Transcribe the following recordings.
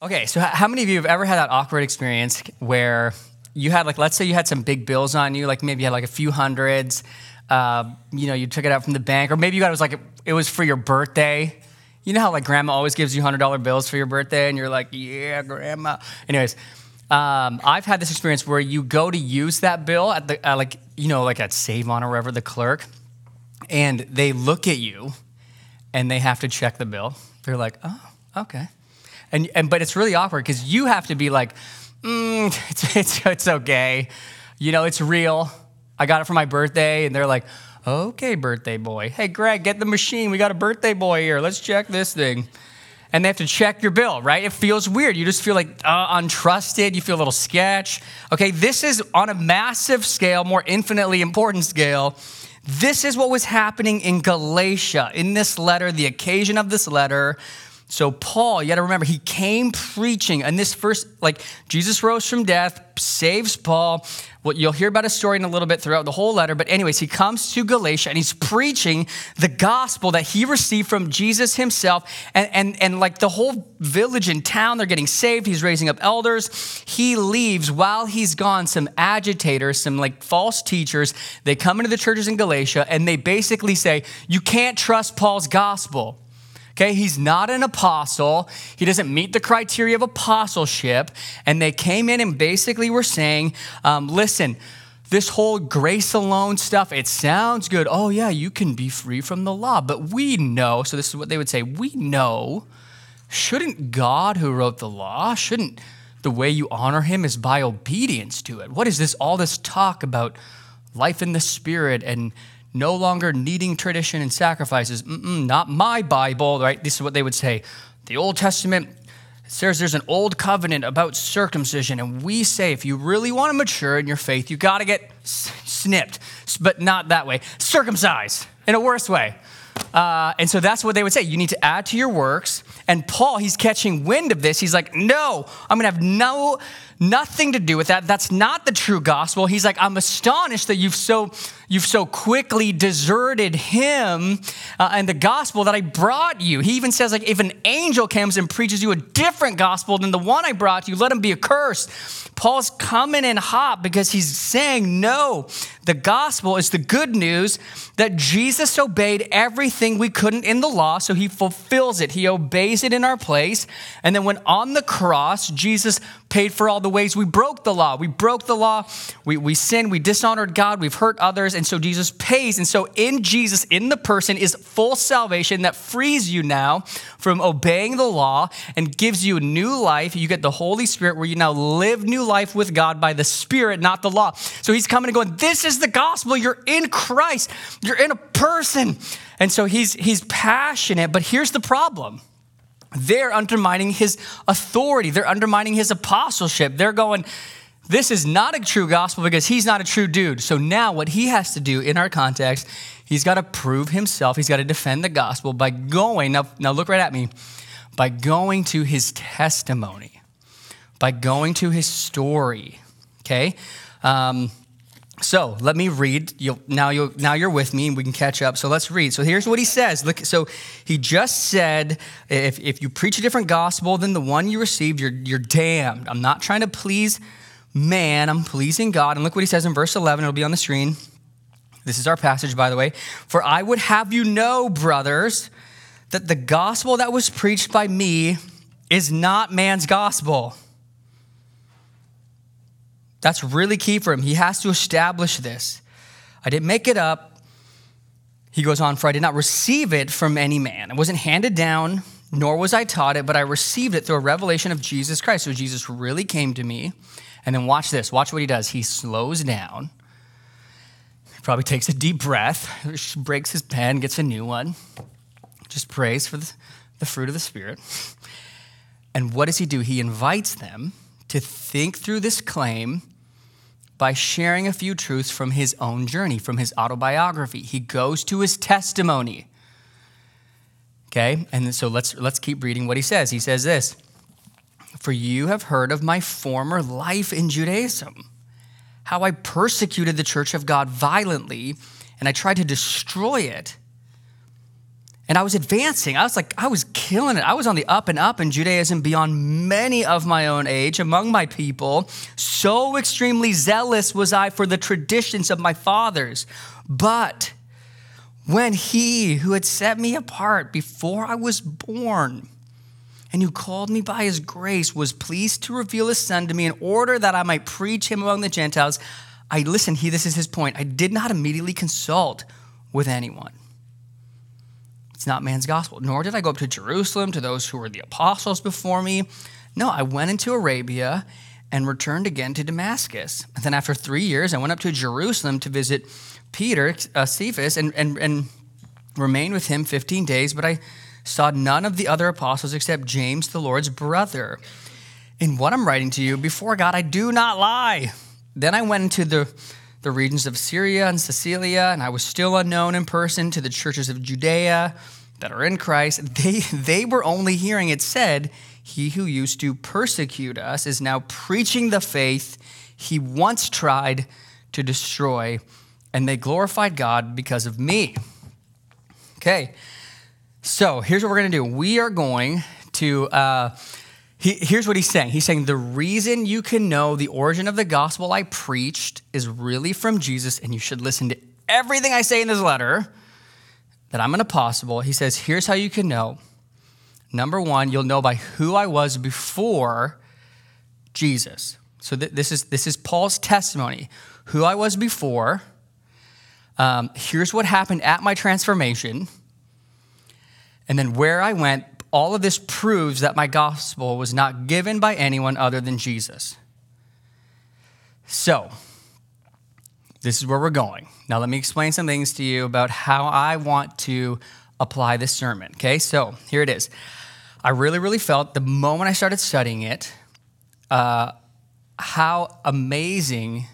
Okay, so how many of you have ever had that awkward experience where you had, like, let's say you had some big bills on you, like maybe you had like a few hundreds, uh, you know, you took it out from the bank, or maybe you got it was like, it was for your birthday. You know how, like, grandma always gives you $100 bills for your birthday, and you're like, yeah, grandma. Anyways, um, I've had this experience where you go to use that bill at the, like, you know, like at Save On or wherever, the clerk, and they look at you and they have to check the bill. They're like, oh, okay. And, and but it's really awkward because you have to be like, mm, it's, it's, it's okay. You know, it's real. I got it for my birthday. And they're like, okay, birthday boy. Hey, Greg, get the machine. We got a birthday boy here. Let's check this thing. And they have to check your bill, right? It feels weird. You just feel like uh, untrusted. You feel a little sketch. Okay, this is on a massive scale, more infinitely important scale. This is what was happening in Galatia in this letter, the occasion of this letter so, Paul, you got to remember, he came preaching, and this first, like, Jesus rose from death, saves Paul. Well, you'll hear about his story in a little bit throughout the whole letter, but, anyways, he comes to Galatia and he's preaching the gospel that he received from Jesus himself. And, and, and like, the whole village and town, they're getting saved. He's raising up elders. He leaves while he's gone. Some agitators, some like false teachers, they come into the churches in Galatia and they basically say, You can't trust Paul's gospel. Okay, he's not an apostle. He doesn't meet the criteria of apostleship. And they came in and basically were saying, um, listen, this whole grace alone stuff, it sounds good. Oh, yeah, you can be free from the law. But we know, so this is what they would say we know, shouldn't God who wrote the law, shouldn't the way you honor him is by obedience to it? What is this, all this talk about life in the spirit and no longer needing tradition and sacrifices. Mm-mm, not my Bible, right? This is what they would say. The Old Testament says there's an old covenant about circumcision, and we say if you really want to mature in your faith, you got to get snipped, but not that way. Circumcised in a worse way. Uh, and so that's what they would say. You need to add to your works. And Paul, he's catching wind of this. He's like, no, I'm going to have no nothing to do with that. That's not the true gospel. He's like, I'm astonished that you've so you've so quickly deserted him uh, and the gospel that I brought you. He even says, like, if an angel comes and preaches you a different gospel than the one I brought you, let him be accursed. Paul's coming in hot because he's saying, no, the gospel is the good news that Jesus obeyed everything we couldn't in the law, so he fulfills it. He obeys it in our place. And then when on the cross, Jesus paid for all the ways we broke the law. We broke the law, we, we sinned, we dishonored God, we've hurt others, and so Jesus pays. And so in Jesus, in the person, is full salvation that frees you now from obeying the law and gives you new life. You get the Holy Spirit where you now live new life with God by the Spirit, not the law. So he's coming and going, This is the gospel. You're in Christ, you're in a person. And so he's, he's passionate, but here's the problem they're undermining his authority. They're undermining his apostleship. They're going, this is not a true gospel because he's not a true dude. So now, what he has to do in our context, he's got to prove himself. He's got to defend the gospel by going, now, now look right at me, by going to his testimony, by going to his story. Okay? Um, so let me read. You'll, now, you'll, now you're with me and we can catch up. So let's read. So here's what he says. Look, so he just said, if, if you preach a different gospel than the one you received, you're, you're damned. I'm not trying to please man, I'm pleasing God. And look what he says in verse 11. It'll be on the screen. This is our passage, by the way. For I would have you know, brothers, that the gospel that was preached by me is not man's gospel. That's really key for him. He has to establish this. I didn't make it up. He goes on, for I did not receive it from any man. It wasn't handed down, nor was I taught it, but I received it through a revelation of Jesus Christ. So Jesus really came to me. And then watch this. Watch what he does. He slows down. Probably takes a deep breath, breaks his pen, gets a new one, just prays for the fruit of the Spirit. And what does he do? He invites them to think through this claim by sharing a few truths from his own journey, from his autobiography. He goes to his testimony. Okay? And so let's let's keep reading what he says. He says this: "For you have heard of my former life in Judaism, how I persecuted the church of God violently, and I tried to destroy it." And I was advancing. I was like, I was killing it. I was on the up and up in Judaism beyond many of my own age among my people. So extremely zealous was I for the traditions of my fathers. But when he who had set me apart before I was born, and who called me by his grace was pleased to reveal his son to me in order that I might preach him among the Gentiles. I listen, he this is his point. I did not immediately consult with anyone. It's not man's gospel. Nor did I go up to Jerusalem to those who were the apostles before me. No, I went into Arabia and returned again to Damascus. And then after three years, I went up to Jerusalem to visit Peter, uh, Cephas, and, and, and remained with him 15 days, but I saw none of the other apostles except James, the Lord's brother. In what I'm writing to you, before God, I do not lie. Then I went into the, the regions of Syria and Cilicia, and I was still unknown in person to the churches of Judea that are in Christ. They, they were only hearing it said, He who used to persecute us is now preaching the faith he once tried to destroy and they glorified God because of me. Okay, so here's what we're going to do. We are going to, uh, he, here's what he's saying. He's saying the reason you can know the origin of the gospel I preached is really from Jesus, and you should listen to everything I say in this letter that I'm an apostle. He says, here's how you can know. Number one, you'll know by who I was before Jesus. So th- this is this is Paul's testimony. Who I was before um, here's what happened at my transformation. And then where I went, all of this proves that my gospel was not given by anyone other than Jesus. So, this is where we're going. Now, let me explain some things to you about how I want to apply this sermon. Okay, so here it is. I really, really felt the moment I started studying it, uh, how amazing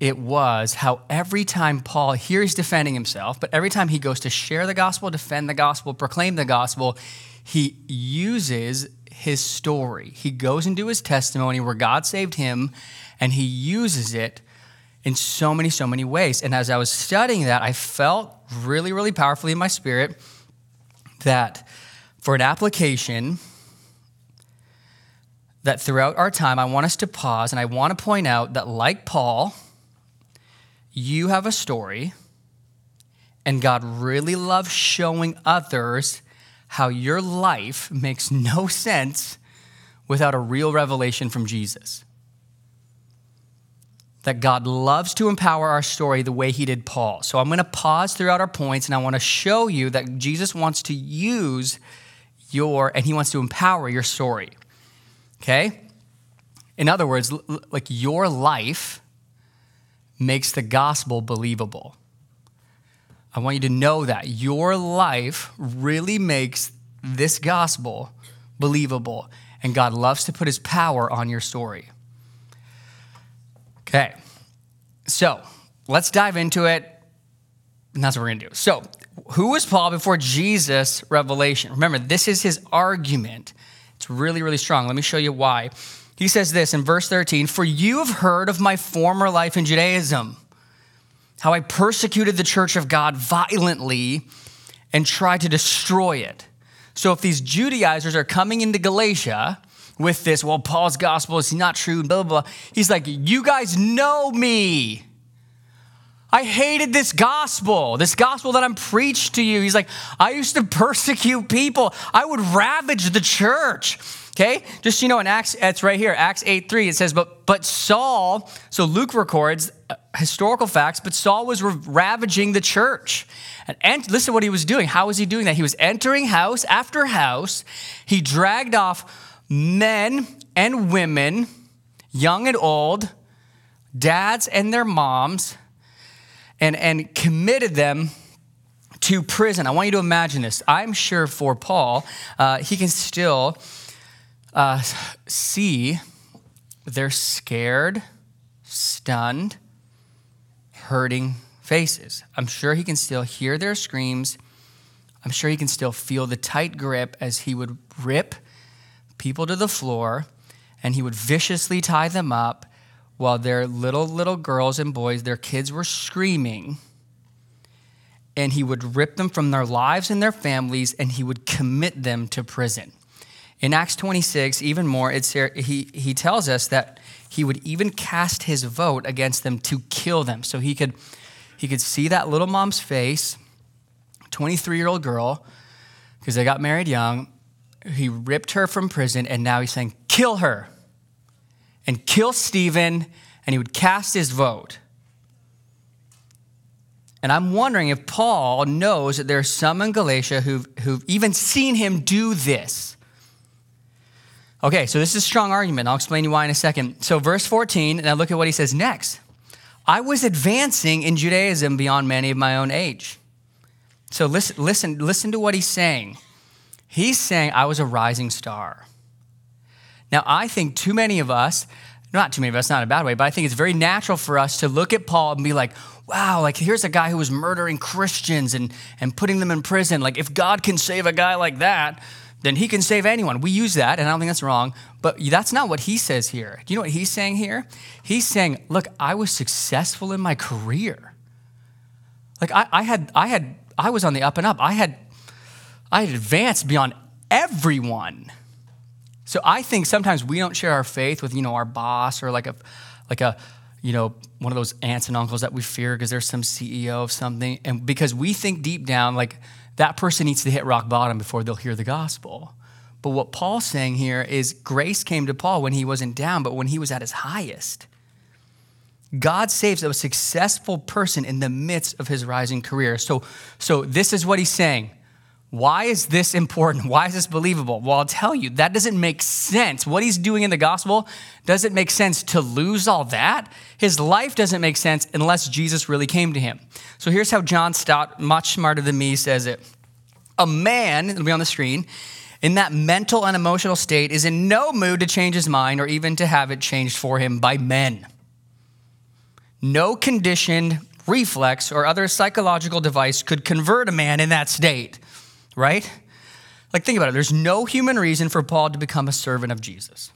it was how every time Paul, here he's defending himself, but every time he goes to share the gospel, defend the gospel, proclaim the gospel, he uses his story. He goes into his testimony where God saved him and he uses it in so many, so many ways. And as I was studying that, I felt really, really powerfully in my spirit that for an application, that throughout our time, I want us to pause and I want to point out that, like Paul, you have a story, and God really loves showing others how your life makes no sense without a real revelation from Jesus. That God loves to empower our story the way he did Paul. So I'm going to pause throughout our points and I want to show you that Jesus wants to use your, and he wants to empower your story. Okay? In other words, like your life makes the gospel believable. I want you to know that your life really makes this gospel believable, and God loves to put his power on your story. Okay, so let's dive into it, and that's what we're gonna do. So, who was Paul before Jesus' revelation? Remember, this is his argument. It's really, really strong. Let me show you why. He says this in verse 13 For you have heard of my former life in Judaism, how I persecuted the church of God violently and tried to destroy it. So if these Judaizers are coming into Galatia with this, well, Paul's gospel is not true, blah, blah, blah, he's like, You guys know me. I hated this gospel, this gospel that I'm preached to you. He's like, I used to persecute people. I would ravage the church. Okay, just you know, in Acts, it's right here, Acts 8 3, it says, But but Saul, so Luke records uh, historical facts, but Saul was ravaging the church. And, and listen to what he was doing. How was he doing that? He was entering house after house. He dragged off men and women, young and old, dads and their moms, and, and committed them to prison. I want you to imagine this. I'm sure for Paul, uh, he can still uh, see their scared, stunned, hurting faces. I'm sure he can still hear their screams. I'm sure he can still feel the tight grip as he would rip people to the floor and he would viciously tie them up while their little, little girls and boys, their kids were screaming and he would rip them from their lives and their families, and he would commit them to prison. In Acts 26, even more, it's he, he tells us that he would even cast his vote against them to kill them. So he could, he could see that little mom's face, 23 year old girl, because they got married young. He ripped her from prison, and now he's saying, kill her and kill Stephen, and he would cast his vote. And I'm wondering if Paul knows that there are some in Galatia who've, who've even seen him do this. Okay, so this is a strong argument. I'll explain you why in a second. So, verse 14, now look at what he says next. I was advancing in Judaism beyond many of my own age. So, listen, listen, listen to what he's saying. He's saying, I was a rising star. Now, I think too many of us, not too many of us, not in a bad way, but I think it's very natural for us to look at Paul and be like, wow, like here's a guy who was murdering Christians and, and putting them in prison. Like, if God can save a guy like that, then he can save anyone. We use that, and I don't think that's wrong, but that's not what he says here. Do you know what he's saying here? He's saying, look, I was successful in my career. Like I, I had, I had, I was on the up and up. I had, I had advanced beyond everyone. So I think sometimes we don't share our faith with, you know, our boss or like a, like a, you know, one of those aunts and uncles that we fear because there's some CEO of something, and because we think deep down like that person needs to hit rock bottom before they'll hear the gospel. But what Paul's saying here is grace came to Paul when he wasn't down, but when he was at his highest. God saves a successful person in the midst of his rising career. So, so this is what he's saying. Why is this important? Why is this believable? Well, I'll tell you, that doesn't make sense. What he's doing in the gospel doesn't make sense to lose all that. His life doesn't make sense unless Jesus really came to him. So here's how John Stott, much smarter than me, says it A man, it'll be on the screen, in that mental and emotional state is in no mood to change his mind or even to have it changed for him by men. No conditioned reflex or other psychological device could convert a man in that state right? Like, think about it. There's no human reason for Paul to become a servant of Jesus,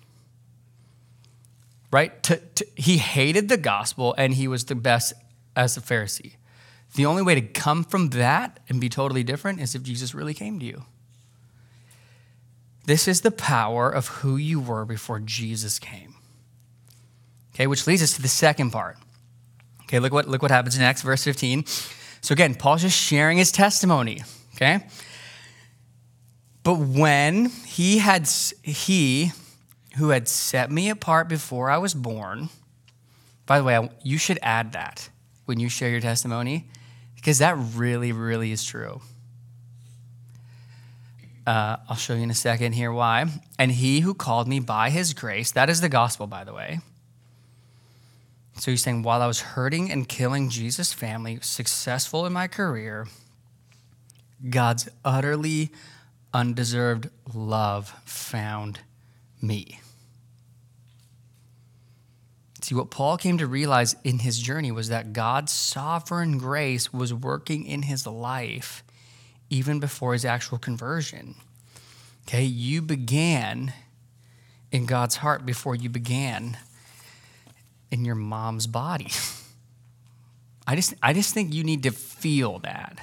right? To, to, he hated the gospel and he was the best as a Pharisee. The only way to come from that and be totally different is if Jesus really came to you. This is the power of who you were before Jesus came. Okay, which leads us to the second part. Okay, look what, look what happens next, verse 15. So again, Paul's just sharing his testimony. Okay? But when he had he who had set me apart before I was born, by the way, you should add that when you share your testimony, because that really, really is true. Uh, I'll show you in a second here why. And he who called me by his grace, that is the gospel, by the way. So he's saying, while I was hurting and killing Jesus' family, successful in my career, God's utterly undeserved love found me. See, what Paul came to realize in his journey was that God's sovereign grace was working in his life even before his actual conversion. Okay, you began in God's heart before you began in your mom's body. I just, I just think you need to feel that.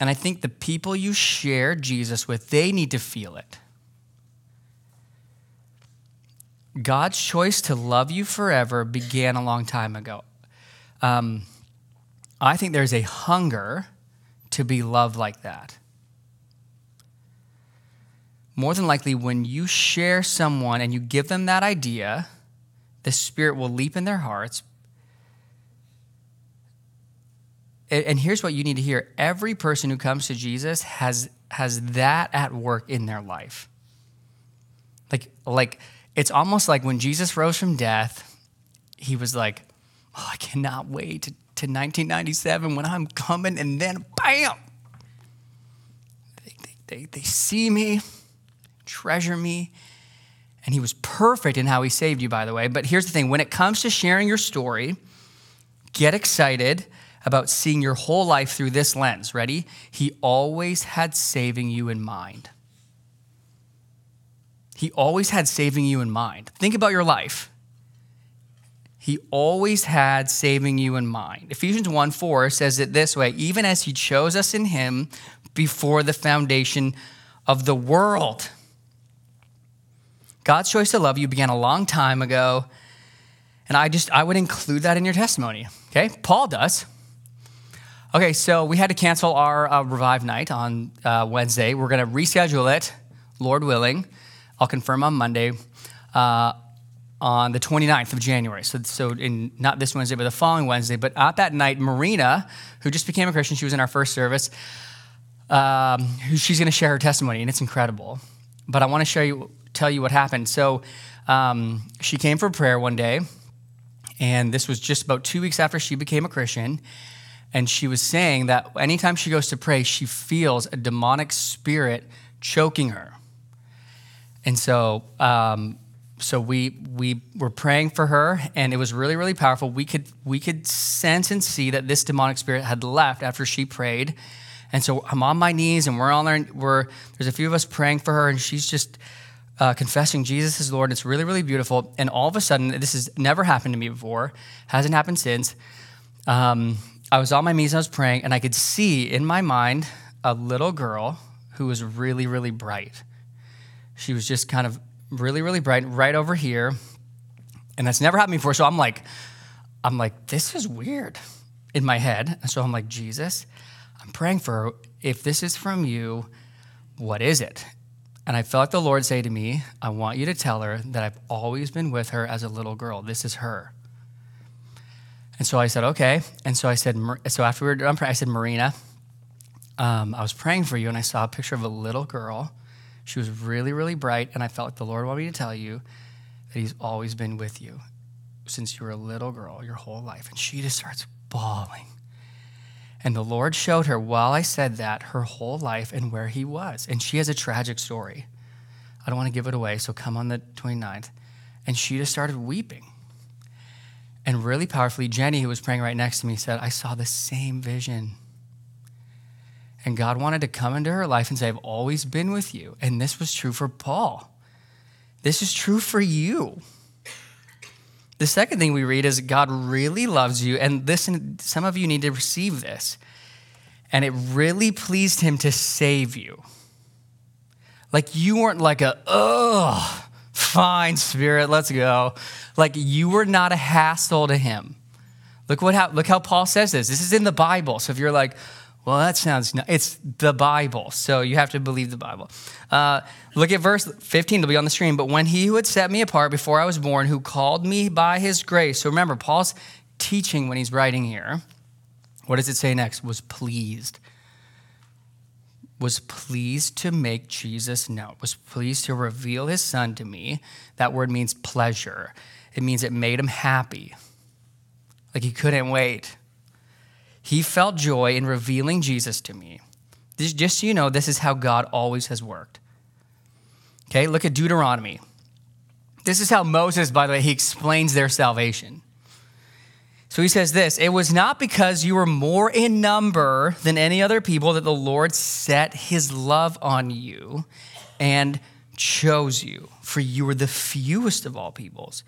And I think the people you share Jesus with, they need to feel it. God's choice to love you forever began a long time ago. Um, I think there's a hunger to be loved like that. More than likely, when you share someone and you give them that idea, the Spirit will leap in their hearts and here's what you need to hear. Every person who comes to jesus has has that at work in their life. Like like it's almost like when jesus rose from death he was like oh, i cannot wait to, to 1997 when i'm coming and then bam! They, they, they, they see me treasure me and he was perfect in how he saved you by the way. But here's the thing. When it comes to sharing your story get excited about seeing your whole life through this lens. Ready? He always had saving you in mind. He always had saving you in mind. Think about your life. He always had saving you in mind. Ephesians 1 4 says it this way even as He chose us in Him before the foundation of the world. God's choice to love you began a long time ago. And I just, I would include that in your testimony. Okay? Paul does. Okay, so we had to cancel our uh, Revive night on uh, Wednesday. We're going to reschedule it, Lord willing. I'll confirm on Monday. Uh, on the 29th of January. So, so in not this Wednesday, but the following Wednesday. But at that night, Marina, who just became a Christian, she was in our first service. Um, she's going to share her testimony, and it's incredible. But I want to show you, tell you what happened. So um, she came for prayer one day, and this was just about two weeks after she became a Christian. And she was saying that anytime she goes to pray, she feels a demonic spirit choking her. And so um, so we we were praying for her and it was really really powerful. We could we could sense and see that this demonic spirit had left after she prayed. And so i'm on my knees and we're on there we're there's a few of us praying for her and she's just uh, confessing jesus is lord it's really really beautiful. And all of a sudden this has never happened to me before hasn't happened since. Um, i was on my knees i was praying and i could see in my mind a little girl who was really really bright she was just kind of really, really bright, right over here. And that's never happened before. So I'm like, I'm like, this is weird in my head. And so I'm like, Jesus, I'm praying for her. If this is from you, what is it? And I felt like the Lord say to me, I want you to tell her that I've always been with her as a little girl. This is her. And so I said, okay. And so I said, so after we were done praying, I said, Marina, um, I was praying for you and I saw a picture of a little girl she was really, really bright, and I felt like the Lord wanted me to tell you that He's always been with you since you were a little girl, your whole life. And she just starts bawling. And the Lord showed her while I said that her whole life and where He was. And she has a tragic story. I don't want to give it away, so come on the 29th. And she just started weeping. And really powerfully, Jenny, who was praying right next to me, said, I saw the same vision. And God wanted to come into her life and say, I've always been with you. And this was true for Paul. This is true for you. The second thing we read is God really loves you. And listen, some of you need to receive this. And it really pleased him to save you. Like you weren't like a, oh, fine, spirit, let's go. Like you were not a hassle to him. Look what how, look how Paul says this. This is in the Bible. So if you're like, well, that sounds, it's the Bible, so you have to believe the Bible. Uh, look at verse 15, it'll be on the screen. But when he who had set me apart before I was born, who called me by his grace. So remember, Paul's teaching when he's writing here. What does it say next? Was pleased. Was pleased to make Jesus known, was pleased to reveal his son to me. That word means pleasure, it means it made him happy. Like he couldn't wait. He felt joy in revealing Jesus to me. This, just so you know, this is how God always has worked. Okay, look at Deuteronomy. This is how Moses, by the way, he explains their salvation. So he says this It was not because you were more in number than any other people that the Lord set his love on you and chose you, for you were the fewest of all peoples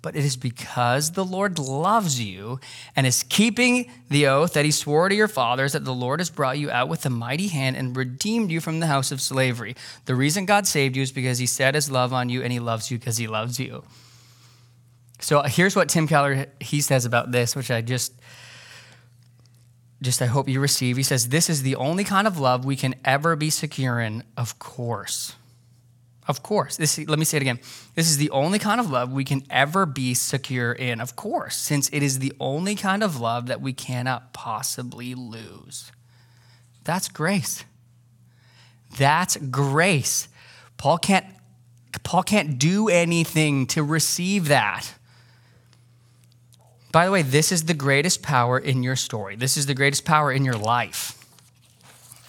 but it is because the Lord loves you and is keeping the oath that he swore to your fathers that the Lord has brought you out with a mighty hand and redeemed you from the house of slavery. The reason God saved you is because he set his love on you and he loves you because he loves you. So uh, here's what Tim Keller he says about this, which I just just I hope you receive. He says this is the only kind of love we can ever be secure in, of course. Of course. This, let me say it again. This is the only kind of love we can ever be secure in, of course, since it is the only kind of love that we cannot possibly lose. That's grace. That's grace. Paul can't, Paul can't do anything to receive that. By the way, this is the greatest power in your story. This is the greatest power in your life.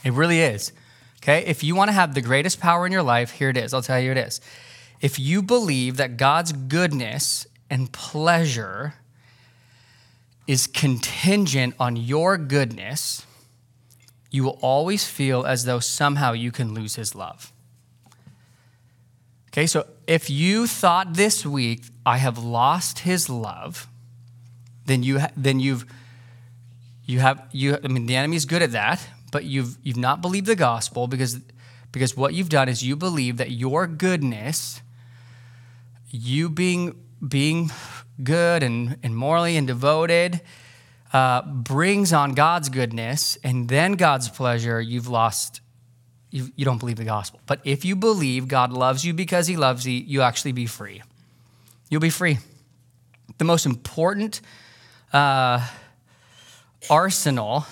It really is. Okay? If you want to have the greatest power in your life, here it is. I'll tell you it is. If you believe that God's goodness and pleasure is contingent on your goodness, you will always feel as though somehow you can lose his love. Okay, so if you thought this week, I have lost his love, then you then you've you have you I mean the enemy's good at that, but you've you've not believed the gospel because because what you've done is you believe that your goodness, you being being good and, and morally and devoted, uh, brings on God's goodness and then God's pleasure, you've lost, you, you don't believe the gospel. But if you believe God loves you because he loves you, you actually be free. You'll be free. The most important uh, arsenal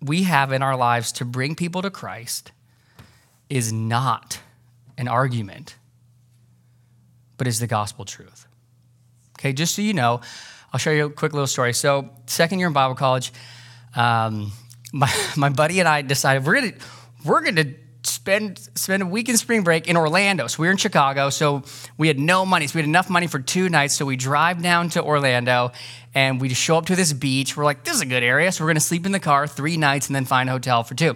we have in our lives to bring people to Christ is not an argument, but is the gospel truth. Okay, just so you know, I'll show you a quick little story. So, second year in Bible college, um, my, my buddy and I decided we're gonna we're gonna spend spend a week in spring break in Orlando. So we were in Chicago, so we had no money. So we had enough money for two nights. So we drive down to Orlando and we just show up to this beach. We're like, this is a good area. So we're gonna sleep in the car three nights and then find a hotel for two.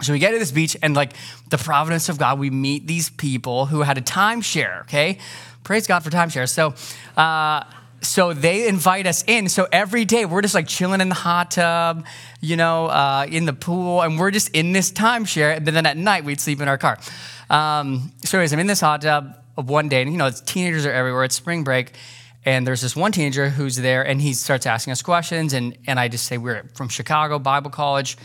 So we get to this beach and like the providence of God, we meet these people who had a timeshare, okay? Praise God for timeshare. So uh, so they invite us in. So every day we're just like chilling in the hot tub, you know, uh, in the pool, and we're just in this timeshare. And then at night we'd sleep in our car. Um, so, anyways, I'm in this hot tub of one day, and you know, teenagers are everywhere. It's spring break, and there's this one teenager who's there, and he starts asking us questions, and and I just say we're from Chicago Bible College,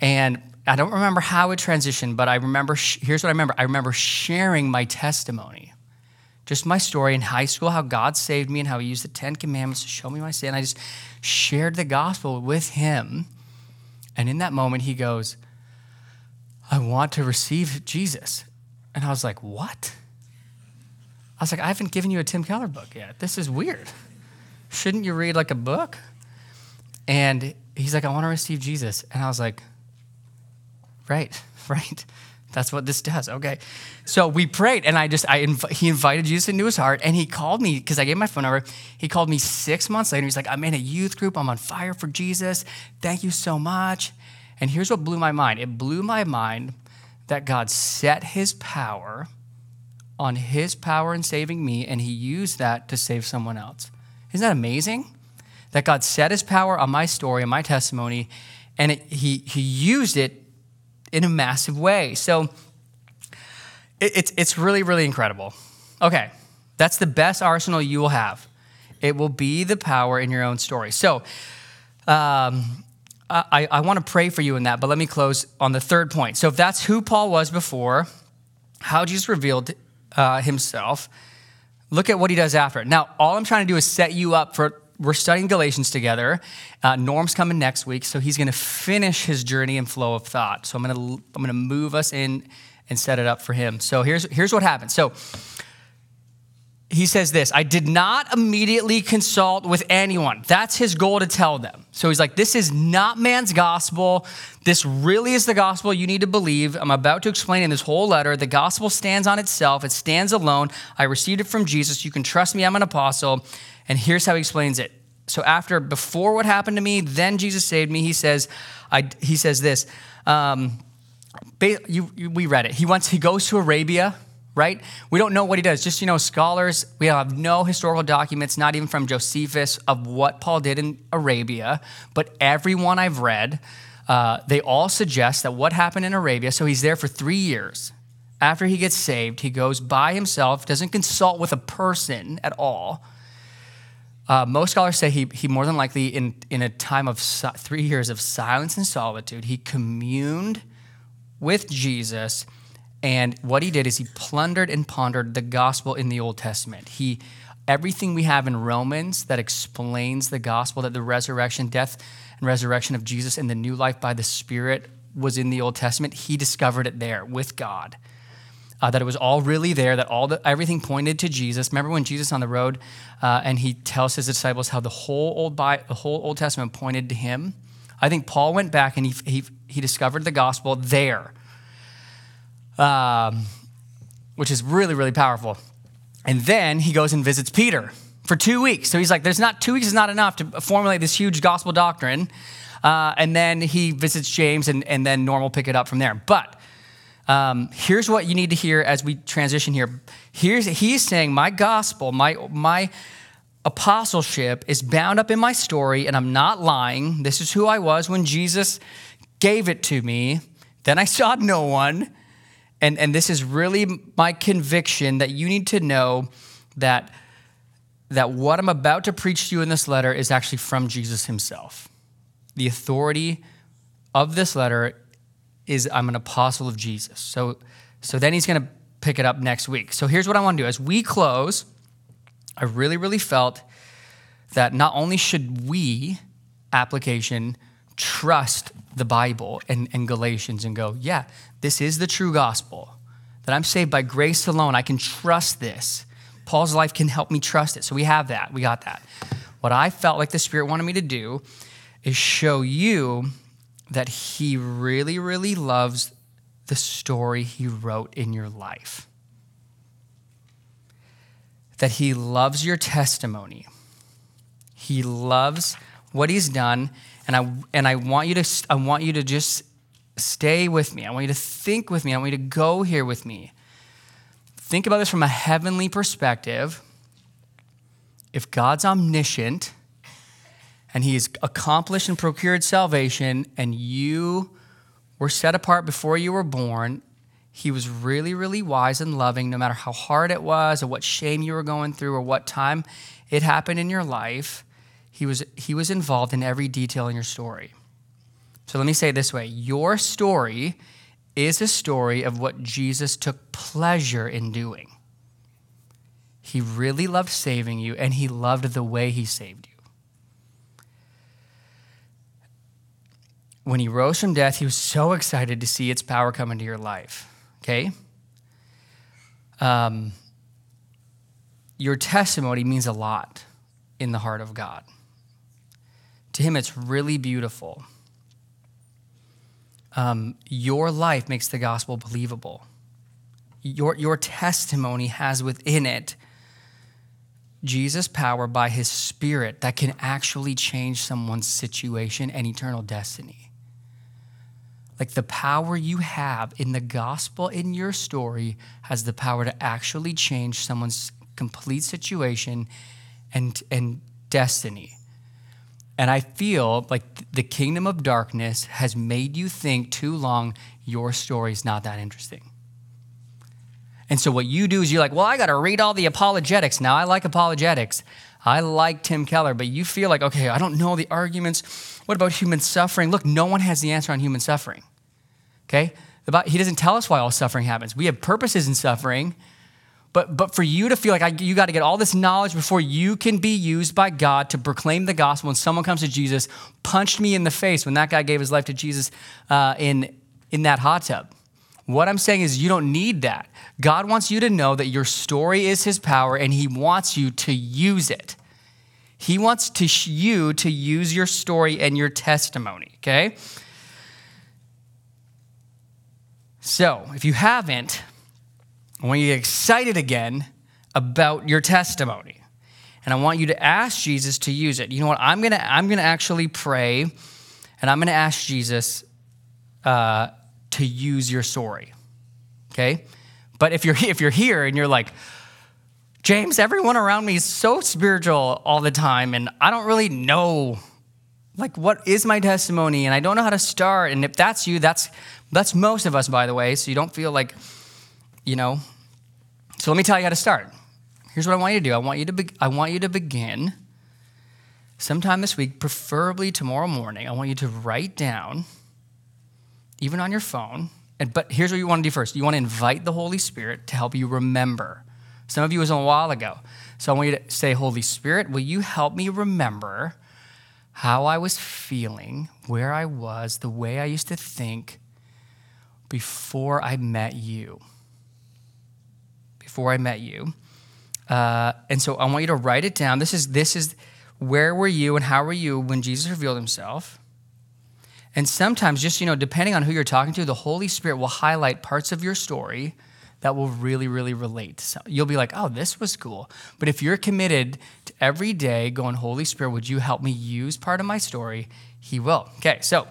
and I don't remember how it transitioned, but I remember. Sh- here's what I remember. I remember sharing my testimony just my story in high school, how God saved me and how He used the Ten Commandments to show me my sin. I just shared the gospel with him. And in that moment, he goes, I want to receive Jesus. And I was like, What? I was like, I haven't given you a Tim Keller book yet. This is weird. Shouldn't you read like a book? And he's like, I want to receive Jesus. And I was like, Right, right. That's what this does. Okay. So we prayed, and I just, I inv- he invited Jesus into his heart, and he called me because I gave my phone number. He called me six months later. He's like, I'm in a youth group. I'm on fire for Jesus. Thank you so much. And here's what blew my mind it blew my mind that God set his power on his power in saving me, and he used that to save someone else. Isn't that amazing? That God set his power on my story and my testimony, and it, he, he used it in a massive way. So it, it's, it's really, really incredible. Okay, that's the best arsenal you will have. It will be the power in your own story. So um, I, I want to pray for you in that, but let me close on the third point. So if that's who Paul was before, how Jesus revealed uh, himself, look at what he does after. Now, all I'm trying to do is set you up for we're studying Galatians together. Uh, Norm's coming next week, so he's going to finish his journey and flow of thought. So I'm going to I'm going to move us in and set it up for him. So here's here's what happens. So he says this I did not immediately consult with anyone. That's his goal to tell them. So he's like, This is not man's gospel. This really is the gospel you need to believe. I'm about to explain in this whole letter. The gospel stands on itself, it stands alone. I received it from Jesus. You can trust me, I'm an apostle. And here's how he explains it. So after, before what happened to me, then Jesus saved me. He says, I, he says this. Um, you, you, we read it. He wants, he goes to Arabia, right? We don't know what he does. Just, you know, scholars, we have no historical documents, not even from Josephus, of what Paul did in Arabia. But everyone I've read, uh, they all suggest that what happened in Arabia, so he's there for three years. After he gets saved, he goes by himself, doesn't consult with a person at all uh, most scholars say he, he more than likely, in, in a time of so, three years of silence and solitude, he communed with Jesus. And what he did is he plundered and pondered the gospel in the Old Testament. He, everything we have in Romans that explains the gospel, that the resurrection, death, and resurrection of Jesus and the new life by the Spirit was in the Old Testament, he discovered it there with God uh, that it was all really there, that all the, everything pointed to Jesus. Remember when Jesus on the road uh, and he tells his disciples how the whole old Bi- the whole Old Testament pointed to him. I think Paul went back and he he, he discovered the gospel there, um, which is really really powerful. And then he goes and visits Peter for two weeks. So he's like, "There's not two weeks is not enough to formulate this huge gospel doctrine." Uh, and then he visits James, and, and then Norm will pick it up from there. But um, here's what you need to hear as we transition here. Here's he's saying, my gospel, my my apostleship is bound up in my story, and I'm not lying. This is who I was when Jesus gave it to me. Then I saw no one. And, and this is really my conviction that you need to know that, that what I'm about to preach to you in this letter is actually from Jesus himself. The authority of this letter is I'm an apostle of Jesus. So, so then he's going to pick it up next week. So here's what I want to do. As we close, I really, really felt that not only should we, application, trust the Bible and, and Galatians and go, yeah, this is the true gospel, that I'm saved by grace alone. I can trust this. Paul's life can help me trust it. So we have that. We got that. What I felt like the Spirit wanted me to do is show you that He really, really loves the story He wrote in your life. That He loves your testimony. He loves what He's done. And I, and I, want you to, I want you to just stay with me. I want you to think with me. I want you to go here with me. Think about this from a heavenly perspective. If God's omniscient and He has accomplished and procured salvation, and you were set apart before you were born, He was really, really wise and loving, no matter how hard it was, or what shame you were going through, or what time it happened in your life. He was, he was involved in every detail in your story. So let me say it this way Your story is a story of what Jesus took pleasure in doing. He really loved saving you, and he loved the way he saved you. When he rose from death, he was so excited to see its power come into your life. Okay? Um, your testimony means a lot in the heart of God. To him, it's really beautiful. Um, your life makes the gospel believable. Your, your testimony has within it Jesus' power by his spirit that can actually change someone's situation and eternal destiny. Like the power you have in the gospel in your story has the power to actually change someone's complete situation and, and destiny. And I feel like the kingdom of darkness has made you think too long your story's not that interesting. And so what you do is you're like, well, I got to read all the apologetics. Now I like apologetics. I like Tim Keller, but you feel like, okay, I don't know the arguments. What about human suffering? Look, no one has the answer on human suffering. Okay? He doesn't tell us why all suffering happens. We have purposes in suffering, but, but for you to feel like I, you got to get all this knowledge before you can be used by God to proclaim the gospel when someone comes to Jesus, punched me in the face when that guy gave his life to Jesus uh, in, in that hot tub. What I'm saying is, you don't need that. God wants you to know that your story is His power and He wants you to use it. He wants to sh- you to use your story and your testimony, okay? So, if you haven't, I want you to get excited again about your testimony. And I want you to ask Jesus to use it. You know what? I'm going to I'm gonna actually pray and I'm going to ask Jesus uh, to use your story. Okay? But if you're, if you're here and you're like, James, everyone around me is so spiritual all the time, and I don't really know like what is my testimony and I don't know how to start. And if that's you, that's that's most of us, by the way. So you don't feel like you know. So let me tell you how to start. Here's what I want you to do. I want you to be- I want you to begin sometime this week, preferably tomorrow morning. I want you to write down, even on your phone. And but here's what you want to do first. You want to invite the Holy Spirit to help you remember. Some of you was a while ago. So I want you to say, Holy Spirit, will you help me remember how I was feeling, where I was, the way I used to think before I met you? Before I met you. Uh, and so I want you to write it down. This is, this is where were you and how were you when Jesus revealed himself? And sometimes, just, you know, depending on who you're talking to, the Holy Spirit will highlight parts of your story that will really, really relate. So you'll be like, oh, this was cool. But if you're committed to every day going, Holy Spirit, would you help me use part of my story? He will. Okay, so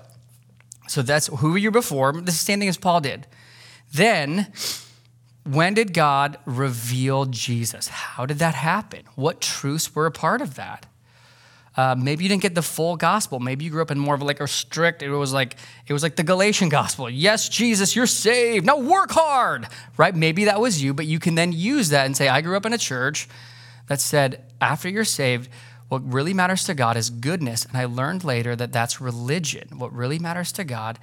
so that's who were you before? The same thing as Paul did. Then when did God reveal Jesus? How did that happen? What truths were a part of that? Uh, maybe you didn't get the full gospel. Maybe you grew up in more of like a strict. It was like it was like the Galatian gospel. Yes, Jesus, you're saved. Now work hard, right? Maybe that was you, but you can then use that and say, I grew up in a church that said after you're saved, what really matters to God is goodness. And I learned later that that's religion. What really matters to God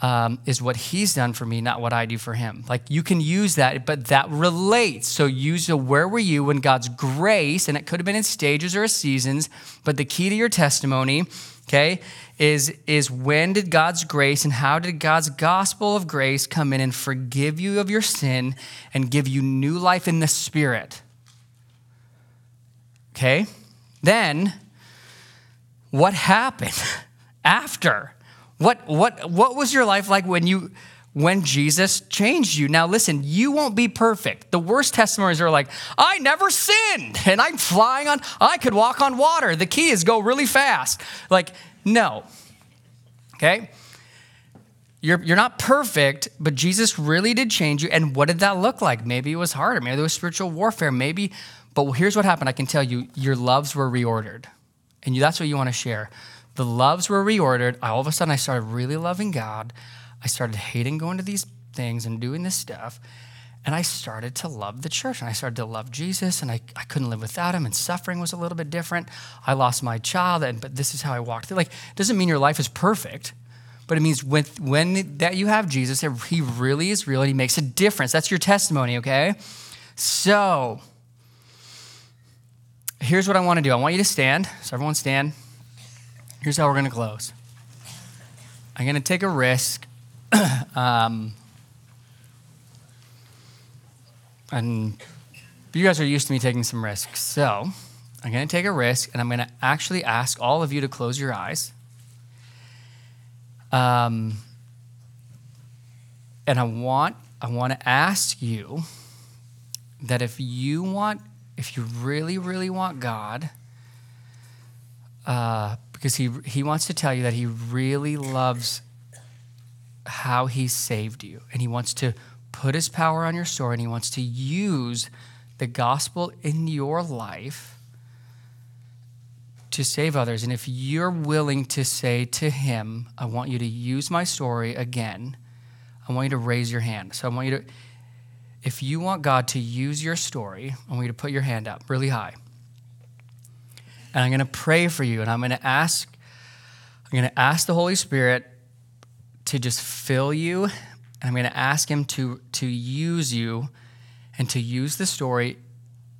um, is what he's done for me, not what I do for him. Like you can use that, but that relates. So use the where were you when God's grace, and it could have been in stages or seasons, but the key to your testimony, okay, is, is when did God's grace and how did God's gospel of grace come in and forgive you of your sin and give you new life in the spirit? Okay? Then, what happened after? What, what, what was your life like when you when Jesus changed you. Now, listen, you won't be perfect. The worst testimonies are like, I never sinned and I'm flying on, I could walk on water. The key is go really fast. Like, no. Okay? You're, you're not perfect, but Jesus really did change you. And what did that look like? Maybe it was harder. Maybe there was spiritual warfare. Maybe, but here's what happened. I can tell you, your loves were reordered. And that's what you want to share. The loves were reordered. All of a sudden, I started really loving God. I started hating going to these things and doing this stuff. And I started to love the church and I started to love Jesus and I, I couldn't live without him and suffering was a little bit different. I lost my child, and, but this is how I walked through. Like, it doesn't mean your life is perfect, but it means when, when that you have Jesus, he really is real and he makes a difference. That's your testimony, okay? So, here's what I want to do I want you to stand. So, everyone stand. Here's how we're going to close. I'm going to take a risk. um, and you guys are used to me taking some risks. So I'm going to take a risk and I'm going to actually ask all of you to close your eyes. Um, and I want, I want to ask you that if you want, if you really, really want God, uh, because he, he wants to tell you that he really loves how he saved you. And he wants to put his power on your story and he wants to use the gospel in your life to save others. And if you're willing to say to him, I want you to use my story again, I want you to raise your hand. So I want you to, if you want God to use your story, I want you to put your hand up really high. And I'm going to pray for you and I'm going to ask I'm going to ask the Holy Spirit to just fill you and I'm going to ask him to to use you and to use the story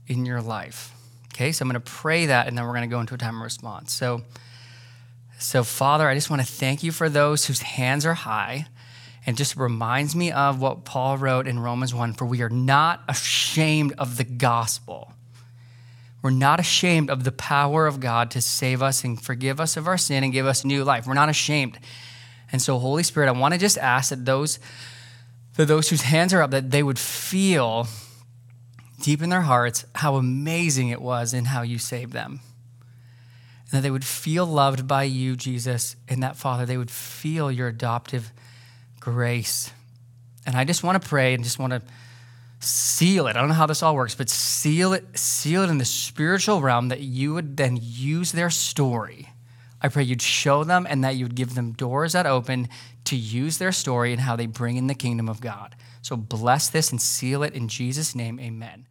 in your life. Okay? So I'm going to pray that and then we're going to go into a time of response. So so Father, I just want to thank you for those whose hands are high and just reminds me of what Paul wrote in Romans 1 for we are not ashamed of the gospel we're not ashamed of the power of God to save us and forgive us of our sin and give us new life. We're not ashamed. And so, Holy Spirit, I want to just ask that those, that those whose hands are up, that they would feel deep in their hearts how amazing it was and how you saved them. And that they would feel loved by you, Jesus, and that, Father, they would feel your adoptive grace. And I just want to pray and just want to seal it. I don't know how this all works, but seal it, seal it in the spiritual realm that you would then use their story. I pray you'd show them and that you'd give them doors that open to use their story and how they bring in the kingdom of God. So bless this and seal it in Jesus' name. Amen.